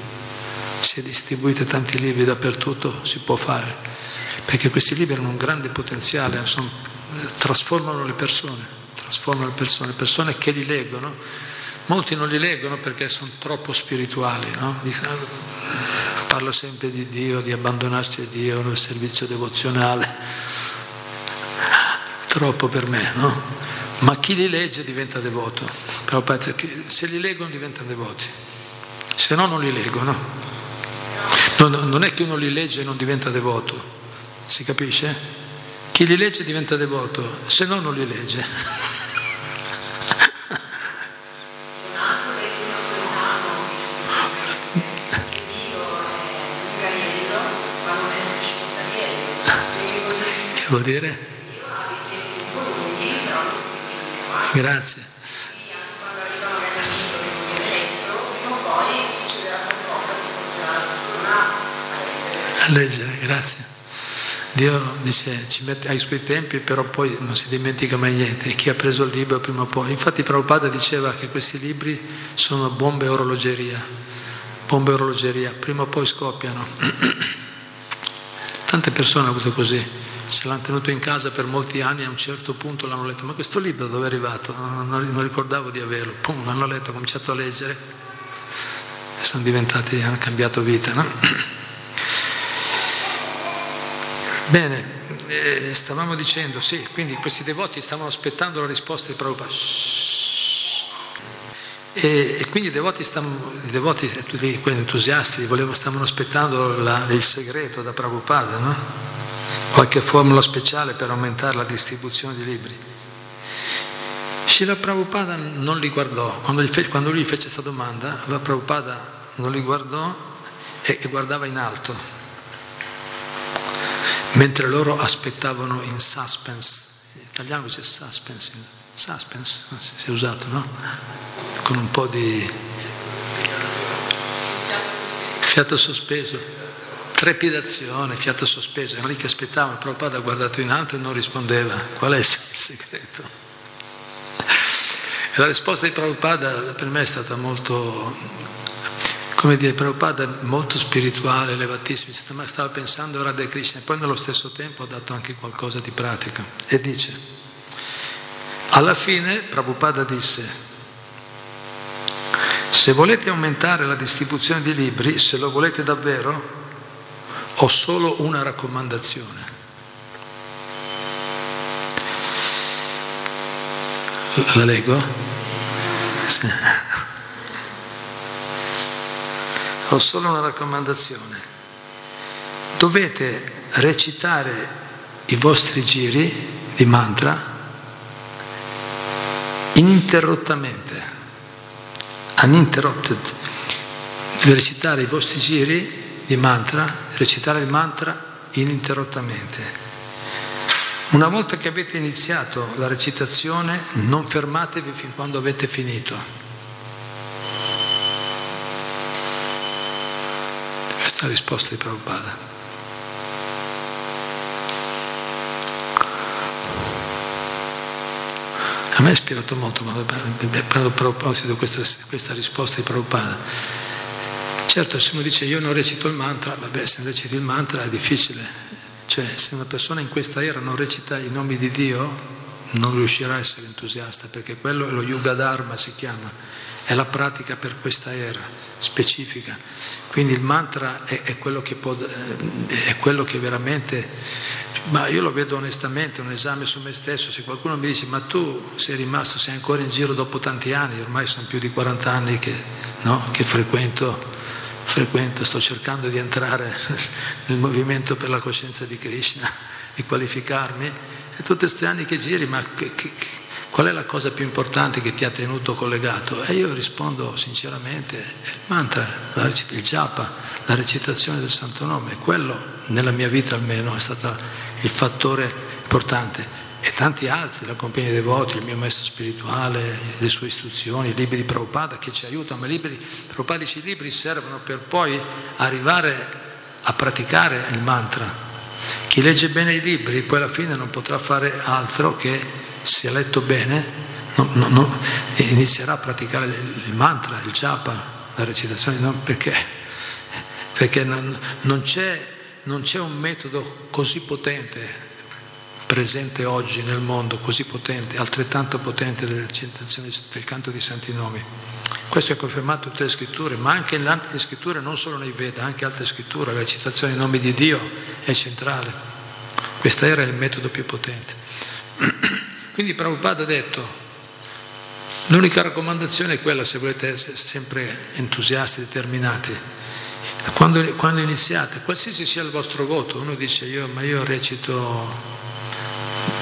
se distribuite tanti libri dappertutto si può fare, perché questi libri hanno un grande potenziale, sono, trasformano le persone, trasformano le persone, persone che li leggono, molti non li leggono perché sono troppo spirituali, no? parla sempre di Dio, di abbandonarsi a Dio nel servizio devozionale, troppo per me, no? Ma chi li legge diventa devoto, però se li leggono diventano devoti, se no non li leggono. Non, non è che uno li legge e non diventa devoto, si capisce? Chi li legge diventa devoto, se no non li legge. Che vuol dire? Grazie. a leggere, grazie. Dio dice ci mette ai suoi tempi, però poi non si dimentica mai niente. E chi ha preso il libro prima o poi. Infatti Prabhupada diceva che questi libri sono bombe orologeria, bombe orologeria, prima o poi scoppiano. Tante persone hanno avuto così, se l'hanno tenuto in casa per molti anni a un certo punto l'hanno letto, ma questo libro dove è arrivato? Non, non ricordavo di averlo, pum, l'hanno letto, hanno cominciato a leggere e sono diventati, hanno cambiato vita. No? Bene, eh, stavamo dicendo, sì, quindi questi devoti stavano aspettando la risposta di Prabhupada. E, e, quindi i devoti, stavano, i devoti tutti quelli entusiasti, volevano, stavano aspettando la, il segreto da Prabhupada, no? Qualche formula speciale per aumentare la distribuzione di libri. Shila Prabhupada non li guardò, quando, fe, quando lui gli fece questa domanda, la Prabhupada non li guardò e, e guardava in alto mentre loro aspettavano in suspense, in italiano c'è suspense, suspense si è usato, no? Con un po' di fiato sospeso, trepidazione, fiato sospeso, che aspettavano, il Prabhupada ha guardato in alto e non rispondeva, qual è il segreto? E la risposta di Prabhupada per me è stata molto come dire, Prabhupada molto spirituale, elevatissimo, stava pensando a Radha Krishna. E poi nello stesso tempo ha dato anche qualcosa di pratica. E dice, alla fine Prabhupada disse, Se volete aumentare la distribuzione di libri, se lo volete davvero, ho solo una raccomandazione. La leggo? Sì. Ho solo una raccomandazione. Dovete recitare i vostri giri di mantra ininterrottamente, uninterrupted. Recitare i vostri giri di mantra, recitare il mantra ininterrottamente. Una volta che avete iniziato la recitazione, non fermatevi fin quando avete finito. Questa è la risposta di Prabhupada. A me ha ispirato molto, ma prendo a proposito questa, questa risposta di Prabhupada. Certo, se uno dice io non recito il mantra, vabbè, se non reciti il mantra è difficile. Cioè, se una persona in questa era non recita i nomi di Dio, non riuscirà a essere entusiasta, perché quello è lo Yuga Dharma, si chiama, è la pratica per questa era specifica. Quindi il mantra è, è, quello, che può, eh, è quello che veramente ma io lo vedo onestamente, un esame su me stesso, se qualcuno mi dice ma tu sei rimasto, sei ancora in giro dopo tanti anni, ormai sono più di 40 anni che, no, che frequento, frequento, sto cercando di entrare nel movimento per la coscienza di Krishna, di qualificarmi, e tutti questi anni che giri, ma che, che, qual è la cosa più importante che ti ha tenuto collegato? E io rispondo sinceramente, il mantra, il japa, la recitazione del santo nome, quello nella mia vita almeno è stata il fattore importante e tanti altri, la compagnia dei voti, il mio maestro spirituale, le sue istruzioni, i libri di Prabhupada che ci aiutano, ma i libri, Prabhupada dice i libri servono per poi arrivare a praticare il mantra. Chi legge bene i libri poi alla fine non potrà fare altro che, se ha letto bene, no, no, no, inizierà a praticare il mantra, il japa, la recitazione, perché, perché non, non c'è un metodo così potente presente oggi nel mondo, così potente, altrettanto potente della citazione del canto di santi nomi. Questo è confermato in tutte le scritture, ma anche in altre scritture, non solo nei Veda, anche altre scritture, la citazione dei nomi di Dio è centrale. Questa era il metodo più potente. Quindi Prabhupada ha detto, l'unica raccomandazione è quella se volete essere sempre entusiasti, determinati, quando, quando, iniziate, qualsiasi sia il vostro voto, uno dice io, ma io recito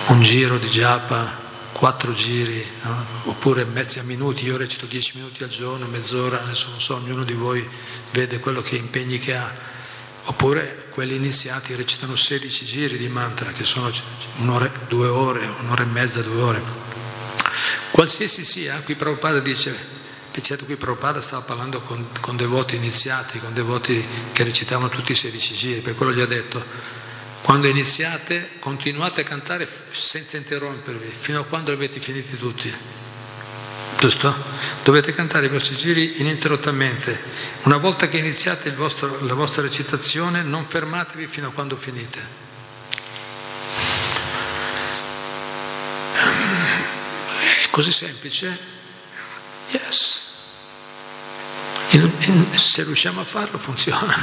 un giro di giappa, quattro giri, no? oppure mezzi a minuti, io recito dieci minuti al giorno, mezz'ora, adesso non so, ognuno di voi vede quello che impegni che ha, oppure quelli iniziati recitano 16 giri di mantra, che sono un'ora, due ore, un'ora e mezza, due ore. Qualsiasi sia, qui Prabhupada dice certo qui Prabhupada stava parlando con, con, devoti iniziati, con devoti che recitavano tutti i 16 giri, per quello gli ha detto, quando iniziate continuate a cantare senza interrompervi, fino a quando avete finiti tutti. Giusto? Dovete cantare i vostri giri ininterrottamente. Una volta che iniziate vostro, la vostra recitazione, non fermatevi fino a quando finite. È così semplice? Yes se riusciamo a farlo funziona.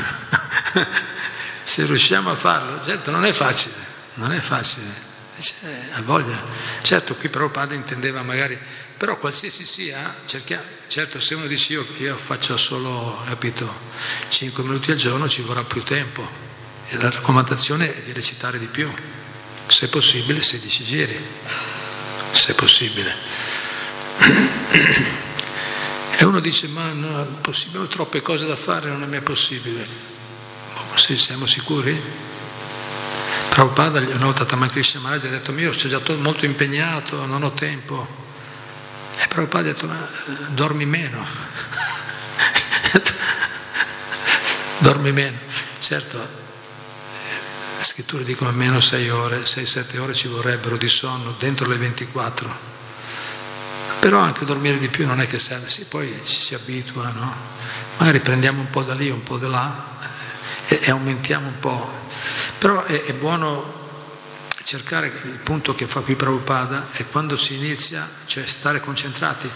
se riusciamo a farlo, certo non è facile, non è facile, Dice, ha voglia. Certo qui Prabhupada intendeva magari, però qualsiasi sia, cerchiamo, certo se uno dice io, io faccio solo, capito, 5 minuti al giorno ci vorrà più tempo. E la raccomandazione è di recitare di più, se possibile 16 giri, se possibile. E uno dice, ma no, possibile, ho troppe cose da fare, non è mai possibile. Se siamo sicuri? Prabhupada una volta Taman Krishna Maharaj ha detto, io sono già molto impegnato, non ho tempo. E Prabhupada ha detto, eh, dormi meno. dormi meno. Certo, le scritture dicono almeno 6 ore, 6-7 ore ci vorrebbero di sonno dentro le 24 però anche dormire di più non è che serve, sì, poi ci si abitua, no? Magari prendiamo un po' da lì, un po' da là e, aumentiamo un po'. Però è, è buono cercare il punto che fa qui Prabhupada è quando si inizia, cioè stare concentrati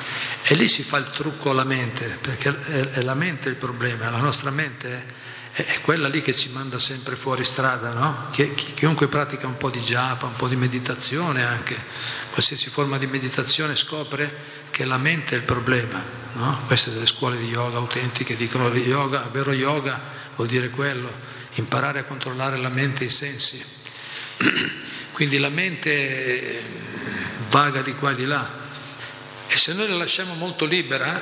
e lì si fa il trucco alla mente, perché è la mente il problema, la nostra mente è, è quella lì che ci manda sempre fuori strada, no? Chi, chiunque pratica un po' di japa, un po' di meditazione anche, qualsiasi forma di meditazione scopre che la mente è il problema, no? Queste sono le scuole di yoga autentiche dicono yoga, vero yoga vuol dire quello, imparare a controllare la mente e i sensi. Quindi la mente vaga di qua e di là e se noi la lasciamo molto libera,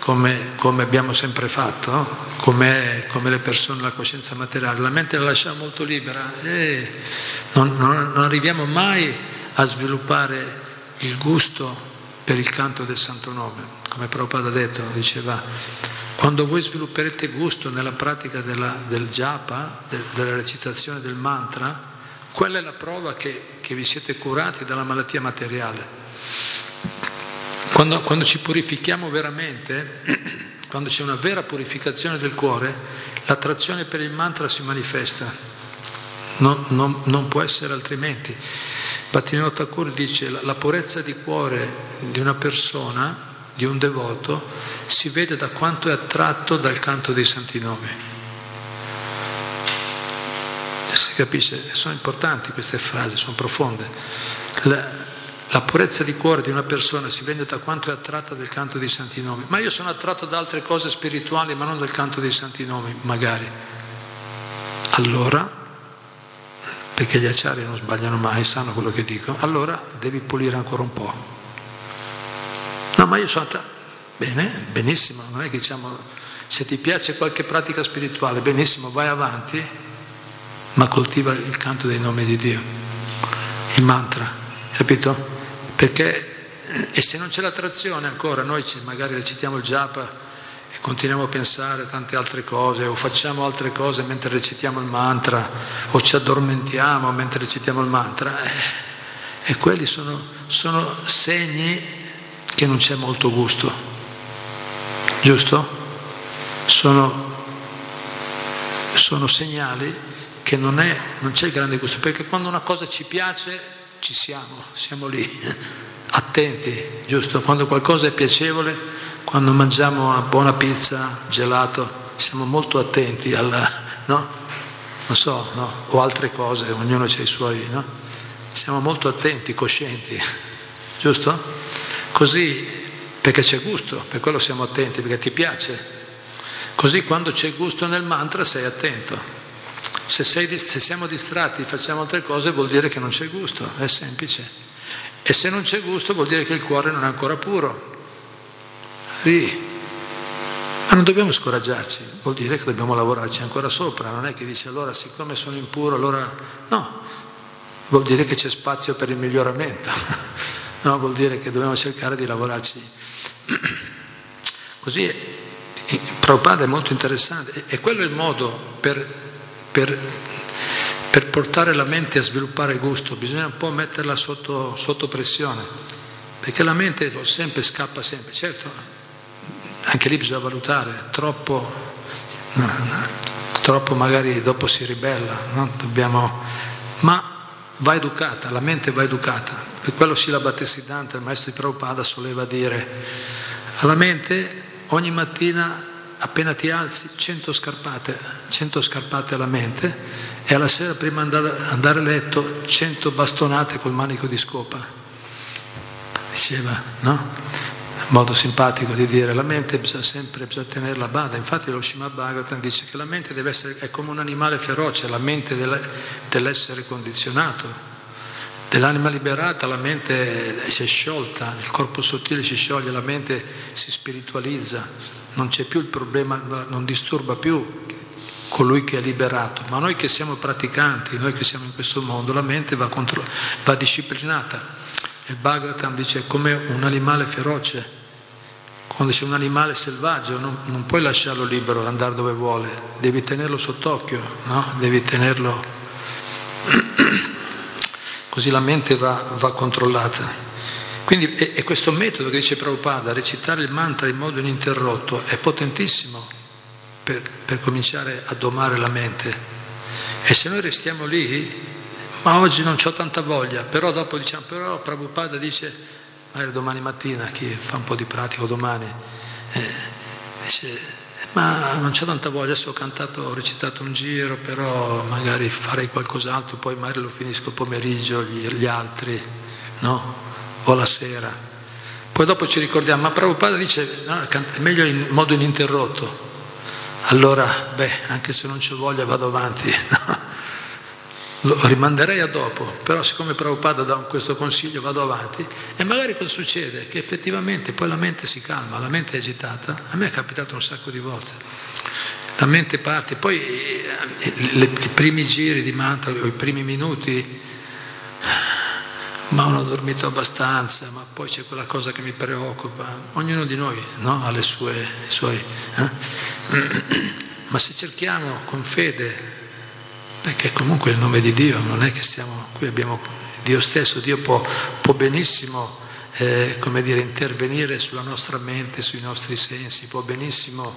come, come abbiamo sempre fatto, come, come, le persone, la coscienza materiale, la mente la lasciamo molto libera e non, non, non arriviamo mai a sviluppare il gusto per il canto del santo nome. Come Prabhupada ha detto, diceva, quando voi svilupperete gusto nella pratica della, del japa, de, della recitazione del mantra, quella è la prova che, che vi siete curati dalla malattia materiale. Quando, quando ci purifichiamo veramente, quando c'è una vera purificazione del cuore, l'attrazione per il mantra si manifesta. Non, non, non può essere altrimenti. Bhattivinoda Thakur dice la, la purezza di cuore di una persona, di un devoto, si vede da quanto è attratto dal canto dei santi nomi. Si capisce? Sono importanti queste frasi, sono profonde. La, la purezza di cuore di una persona si vede da quanto è attratta dal canto dei santi nomi. Ma io sono attratto da altre cose spirituali, ma non dal canto dei santi nomi, magari. Allora, perché gli acciari non sbagliano mai, sanno quello che dico, allora devi pulire ancora un po'. No, ma io sono attratto. Bene, benissimo, non è che diciamo, se ti piace qualche pratica spirituale, benissimo, vai avanti, ma coltiva il canto dei nomi di Dio, il mantra, capito? Perché e se non c'è l'attrazione ancora, noi magari recitiamo il japa e continuiamo a pensare tante altre cose o facciamo altre cose mentre recitiamo il mantra o ci addormentiamo mentre recitiamo il mantra eh, e quelli sono, sono segni che non c'è molto gusto, giusto? Sono, sono segnali che non, è, non c'è grande gusto, perché quando una cosa ci piace ci siamo, siamo lì, attenti, giusto? Quando qualcosa è piacevole, quando mangiamo una buona pizza, gelato, siamo molto attenti alla, no? Non so, no? O altre cose, ognuno ha i suoi, no? Siamo molto attenti, coscienti, giusto? Così, perché c'è gusto, per quello siamo attenti, perché ti piace. Così quando c'è gusto nel mantra sei attento. Se, sei, se siamo distratti e facciamo altre cose vuol dire che non c'è gusto, è semplice. E se non c'è gusto vuol dire che il cuore non è ancora puro. Sì. Ma non dobbiamo scoraggiarci, vuol dire che dobbiamo lavorarci ancora sopra, non è che dice allora siccome sono impuro allora no, vuol dire che c'è spazio per il miglioramento, no, vuol dire che dobbiamo cercare di lavorarci. Così Prabhupada è molto interessante. E quello è il modo per per, per, portare la mente a sviluppare gusto. Bisogna un po' metterla sotto, sotto pressione, perché la mente sempre scappa sempre, certo, anche lì bisogna valutare, troppo, troppo magari dopo si ribella, no? Dobbiamo, ma va educata, la mente va educata, per quello Sila Bhattisiddhanta, il maestro di Prabhupada, soleva dire alla mente ogni mattina appena ti alzi 100 scarpate, 100 scarpate alla mente e alla sera prima di andare, a letto 100 bastonate col manico di scopa. Diceva, no? modo simpatico di dire la mente bisogna sempre bisogna tenerla a bada infatti lo Shimad Bhagavatam dice che la mente essere è come un animale feroce la mente dell'essere condizionato dell'anima liberata la mente si è sciolta il corpo sottile si scioglie la mente si spiritualizza non c'è più il problema, non disturba più colui che è liberato, ma noi che siamo praticanti, noi che siamo in questo mondo, la mente va, contro, va disciplinata. Il Bhagavatam dice come un animale feroce, quando c'è un animale selvaggio non, non puoi lasciarlo libero, andare dove vuole, devi tenerlo sott'occhio, no? devi tenerlo... Così la mente va, va controllata. Quindi e, e questo metodo che dice Prabhupada, recitare il mantra in modo ininterrotto, è potentissimo per, per cominciare a domare la mente. E se noi restiamo lì, ma oggi non ho tanta voglia, però dopo diciamo, però Prabhupada dice, magari domani mattina, chi fa un po' di pratica domani, eh, dice, ma non c'ho tanta voglia, adesso ho cantato, ho recitato un giro, però magari farei qualcos'altro, poi magari lo finisco il pomeriggio, gli, gli altri, no? O la sera. Poi dopo ci ricordiamo, ma Prabhupada dice, no, è meglio in modo ininterrotto. Allora, beh, anche se non c'è voglia vado avanti. Lo rimanderei a dopo, però siccome Prabhupada dà questo consiglio vado avanti e magari cosa succede? Che effettivamente poi la mente si calma, la mente è agitata, a me è capitato un sacco di volte. La mente parte, poi eh, i primi giri di mantra o i primi minuti, ma non ho dormito abbastanza, ma poi c'è quella cosa che mi preoccupa. Ognuno di noi no? ha le sue, suoi... Eh? Ma se cerchiamo con fede perché comunque il nome di Dio non è che stiamo qui, abbiamo Dio stesso, Dio può, può benissimo eh, come dire, intervenire sulla nostra mente, sui nostri sensi, può benissimo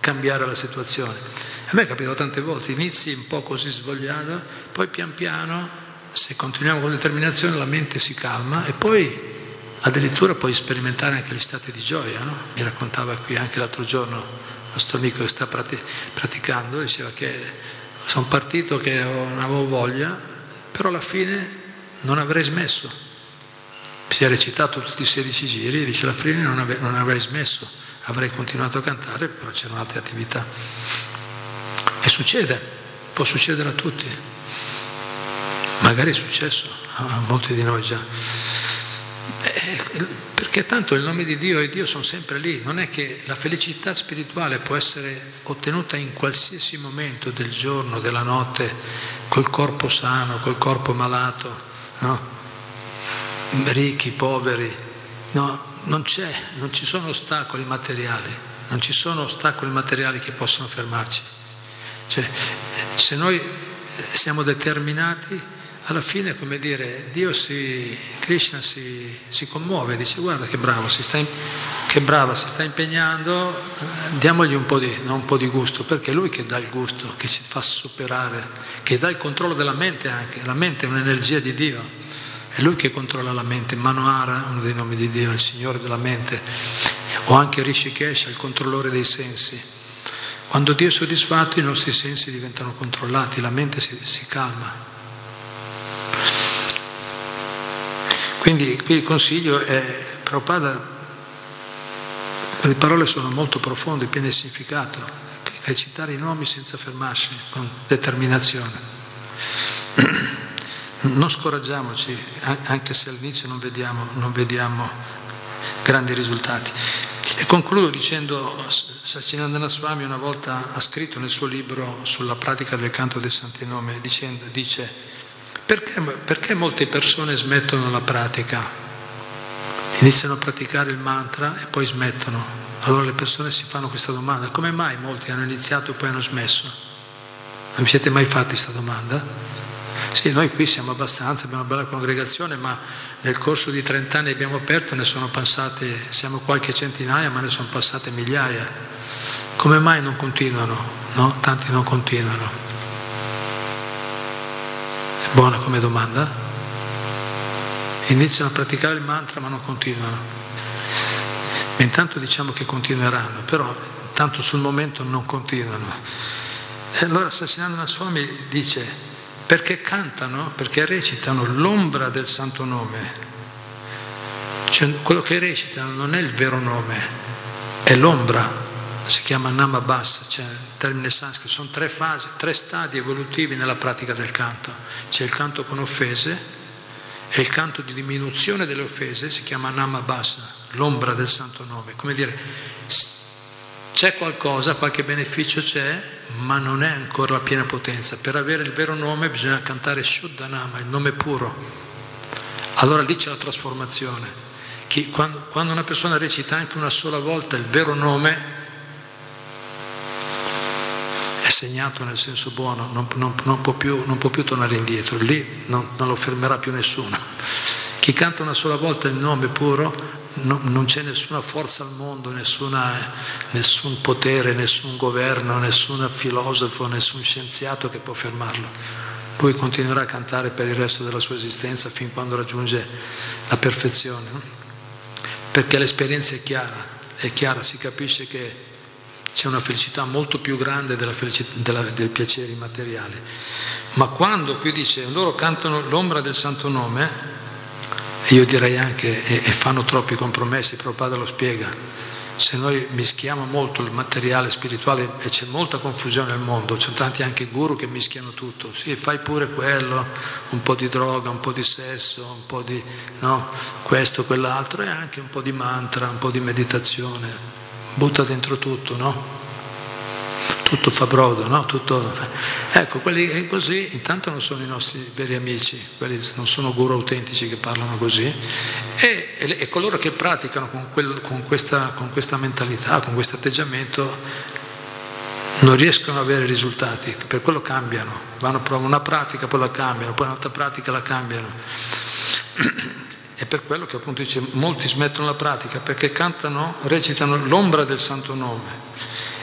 cambiare la situazione. A me è capitato tante volte, inizi un po' così svogliato, poi pian piano, se continuiamo con determinazione, la mente si calma e poi addirittura puoi sperimentare anche gli stati di gioia. No? Mi raccontava qui anche l'altro giorno il nostro amico che sta praticando, diceva che sono partito che non avevo voglia, però alla fine non avrei smesso. Si è recitato tutti i 16 giri e dice alla fine non, ave- non avrei smesso, avrei continuato a cantare, però c'erano altre attività. E succede, può succedere a tutti. Magari è successo a molti di noi già. E perché tanto il nome di Dio e Dio sono sempre lì, non è che la felicità spirituale può essere ottenuta in qualsiasi momento del giorno, della notte, col corpo sano, col corpo malato, no? ricchi, poveri, no? non non ci sono ostacoli materiali, non ci sono ostacoli materiali che possano fermarci. Cioè, se noi siamo determinati, alla fine, come dire, Dio si, Krishna si, si commuove, dice guarda che bravo, si sta, che brava, si sta impegnando, eh, diamogli un po, di, un po' di gusto, perché è lui che dà il gusto, che ci fa superare, che dà il controllo della mente anche, la mente è un'energia di Dio, è lui che controlla la mente, Manohara, uno dei nomi di Dio, il Signore della mente, o anche Rishikesh, il controllore dei sensi. Quando Dio è soddisfatto i nostri sensi diventano controllati, la mente si, si calma. Quindi qui il consiglio è, Prabhupada, le parole sono molto profonde, piene di significato, recitare i nomi senza fermarsi, con determinazione. Non scoraggiamoci, anche se all'inizio non vediamo, non vediamo grandi risultati. E concludo dicendo, Sacinandana Swami una volta ha scritto nel suo libro sulla pratica del canto del Santinome, dicendo, dice, perché, perché molte persone smettono la pratica? Iniziano a praticare il mantra e poi smettono. Allora le persone si fanno questa domanda, come mai molti hanno iniziato e poi hanno smesso? Non vi siete mai fatti questa domanda? Sì, noi qui siamo abbastanza, abbiamo una bella congregazione, ma nel corso di 30 anni abbiamo aperto, ne sono passate, siamo qualche centinaia, ma ne sono passate migliaia. Come mai non continuano? No? Tanti non continuano. Buona come domanda. Iniziano a praticare il mantra ma non continuano. E intanto diciamo che continueranno, però tanto sul momento non continuano. E allora Sassinandana Swami dice, perché cantano, perché recitano l'ombra del santo nome. Cioè quello che recitano non è il vero nome, è l'ombra, si chiama Nama Bassa, cioè termine sanscrito, sono tre fasi, tre stadi evolutivi nella pratica del canto. C'è il canto con offese e il canto di diminuzione delle offese, si chiama Nama Bassa, l'ombra del santo nome. Come dire, c'è qualcosa, qualche beneficio c'è, ma non è ancora la piena potenza. Per avere il vero nome bisogna cantare Shuddha Nama, il nome puro. Allora lì c'è la trasformazione. Quando una persona recita anche una sola volta il vero nome, segnato nel senso buono, non, non, non, può, più, non può, più, tornare indietro, lì non, lo fermerà più nessuno. Chi canta una sola volta il nome puro non c'è nessuna forza al mondo, nessuna, nessun potere, nessun governo, nessun filosofo, nessun scienziato che può fermarlo. lui continuerà a cantare per il resto della sua esistenza fin quando raggiunge la perfezione, perché l'esperienza è chiara, è chiara, si capisce che c'è una felicità molto più grande della felicità, della, del piacere immateriale. Ma quando qui dice loro cantano l'ombra del santo nome, io direi anche, e, e fanno troppi compromessi, Prabhupada lo spiega, se noi mischiamo molto il materiale spirituale e c'è molta confusione nel mondo, c'è tanti anche guru che mischiano tutto, sì, fai pure quello, un po' di droga, un po' di sesso, un po' di no, questo, quell'altro e anche un po' di mantra, un po' di meditazione, butta dentro tutto, no? tutto fa brodo, no? Tutto... Ecco, quelli così intanto non sono i nostri veri amici, quelli non sono guru autentici che parlano così e, e, e coloro che praticano con, quel, con, questa, con questa mentalità, con questo atteggiamento non riescono ad avere risultati, per quello cambiano, vanno a una pratica, poi la cambiano, poi un'altra pratica la cambiano. È per quello che appunto dice molti smettono la pratica perché cantano, recitano l'ombra del santo nome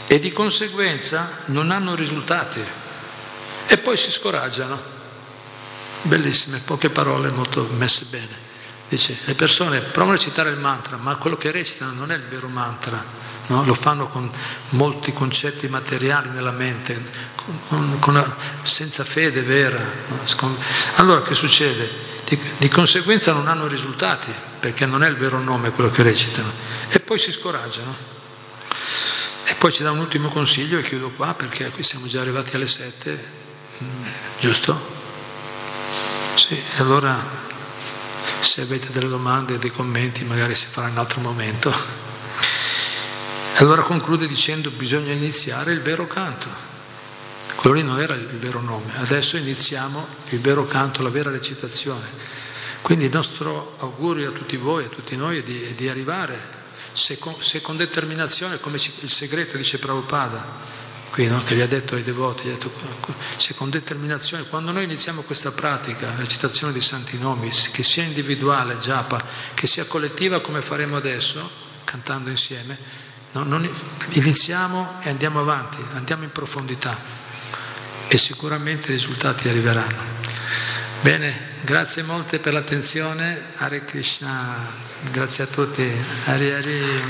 e di conseguenza non hanno risultati e poi si scoraggiano. Bellissime, poche parole molto messe bene. Dice, le persone provano a recitare il mantra, ma quello che recitano non è il vero mantra, no? lo fanno con molti concetti materiali nella mente, con, con una, senza fede vera. No? Allora che succede? Di, di conseguenza non hanno risultati, perché non è il vero nome quello che recitano, e poi si scoraggiano. E poi ci dà un ultimo consiglio e chiudo qua perché qui siamo già arrivati alle sette, mm, giusto? Sì, allora se avete delle domande, dei commenti, magari si farà in un altro momento. Allora conclude dicendo bisogna iniziare il vero canto. Quello lì non era il vero nome, adesso iniziamo il vero canto, la vera recitazione. Quindi il nostro augurio a tutti voi, a tutti noi è di, è di arrivare se con, se con determinazione, come il segreto dice Prabhupada, qui, no? che gli ha detto ai devoti, detto, se con determinazione, quando noi iniziamo questa pratica, la recitazione di santi nomi, che sia individuale, japa, che sia collettiva come faremo adesso, cantando insieme, no? Non, iniziamo e andiamo avanti, andiamo in profondità e sicuramente i risultati arriveranno. Bene, grazie molte per l'attenzione, Hare Krishna. Grazie a tutti. Hari Hari.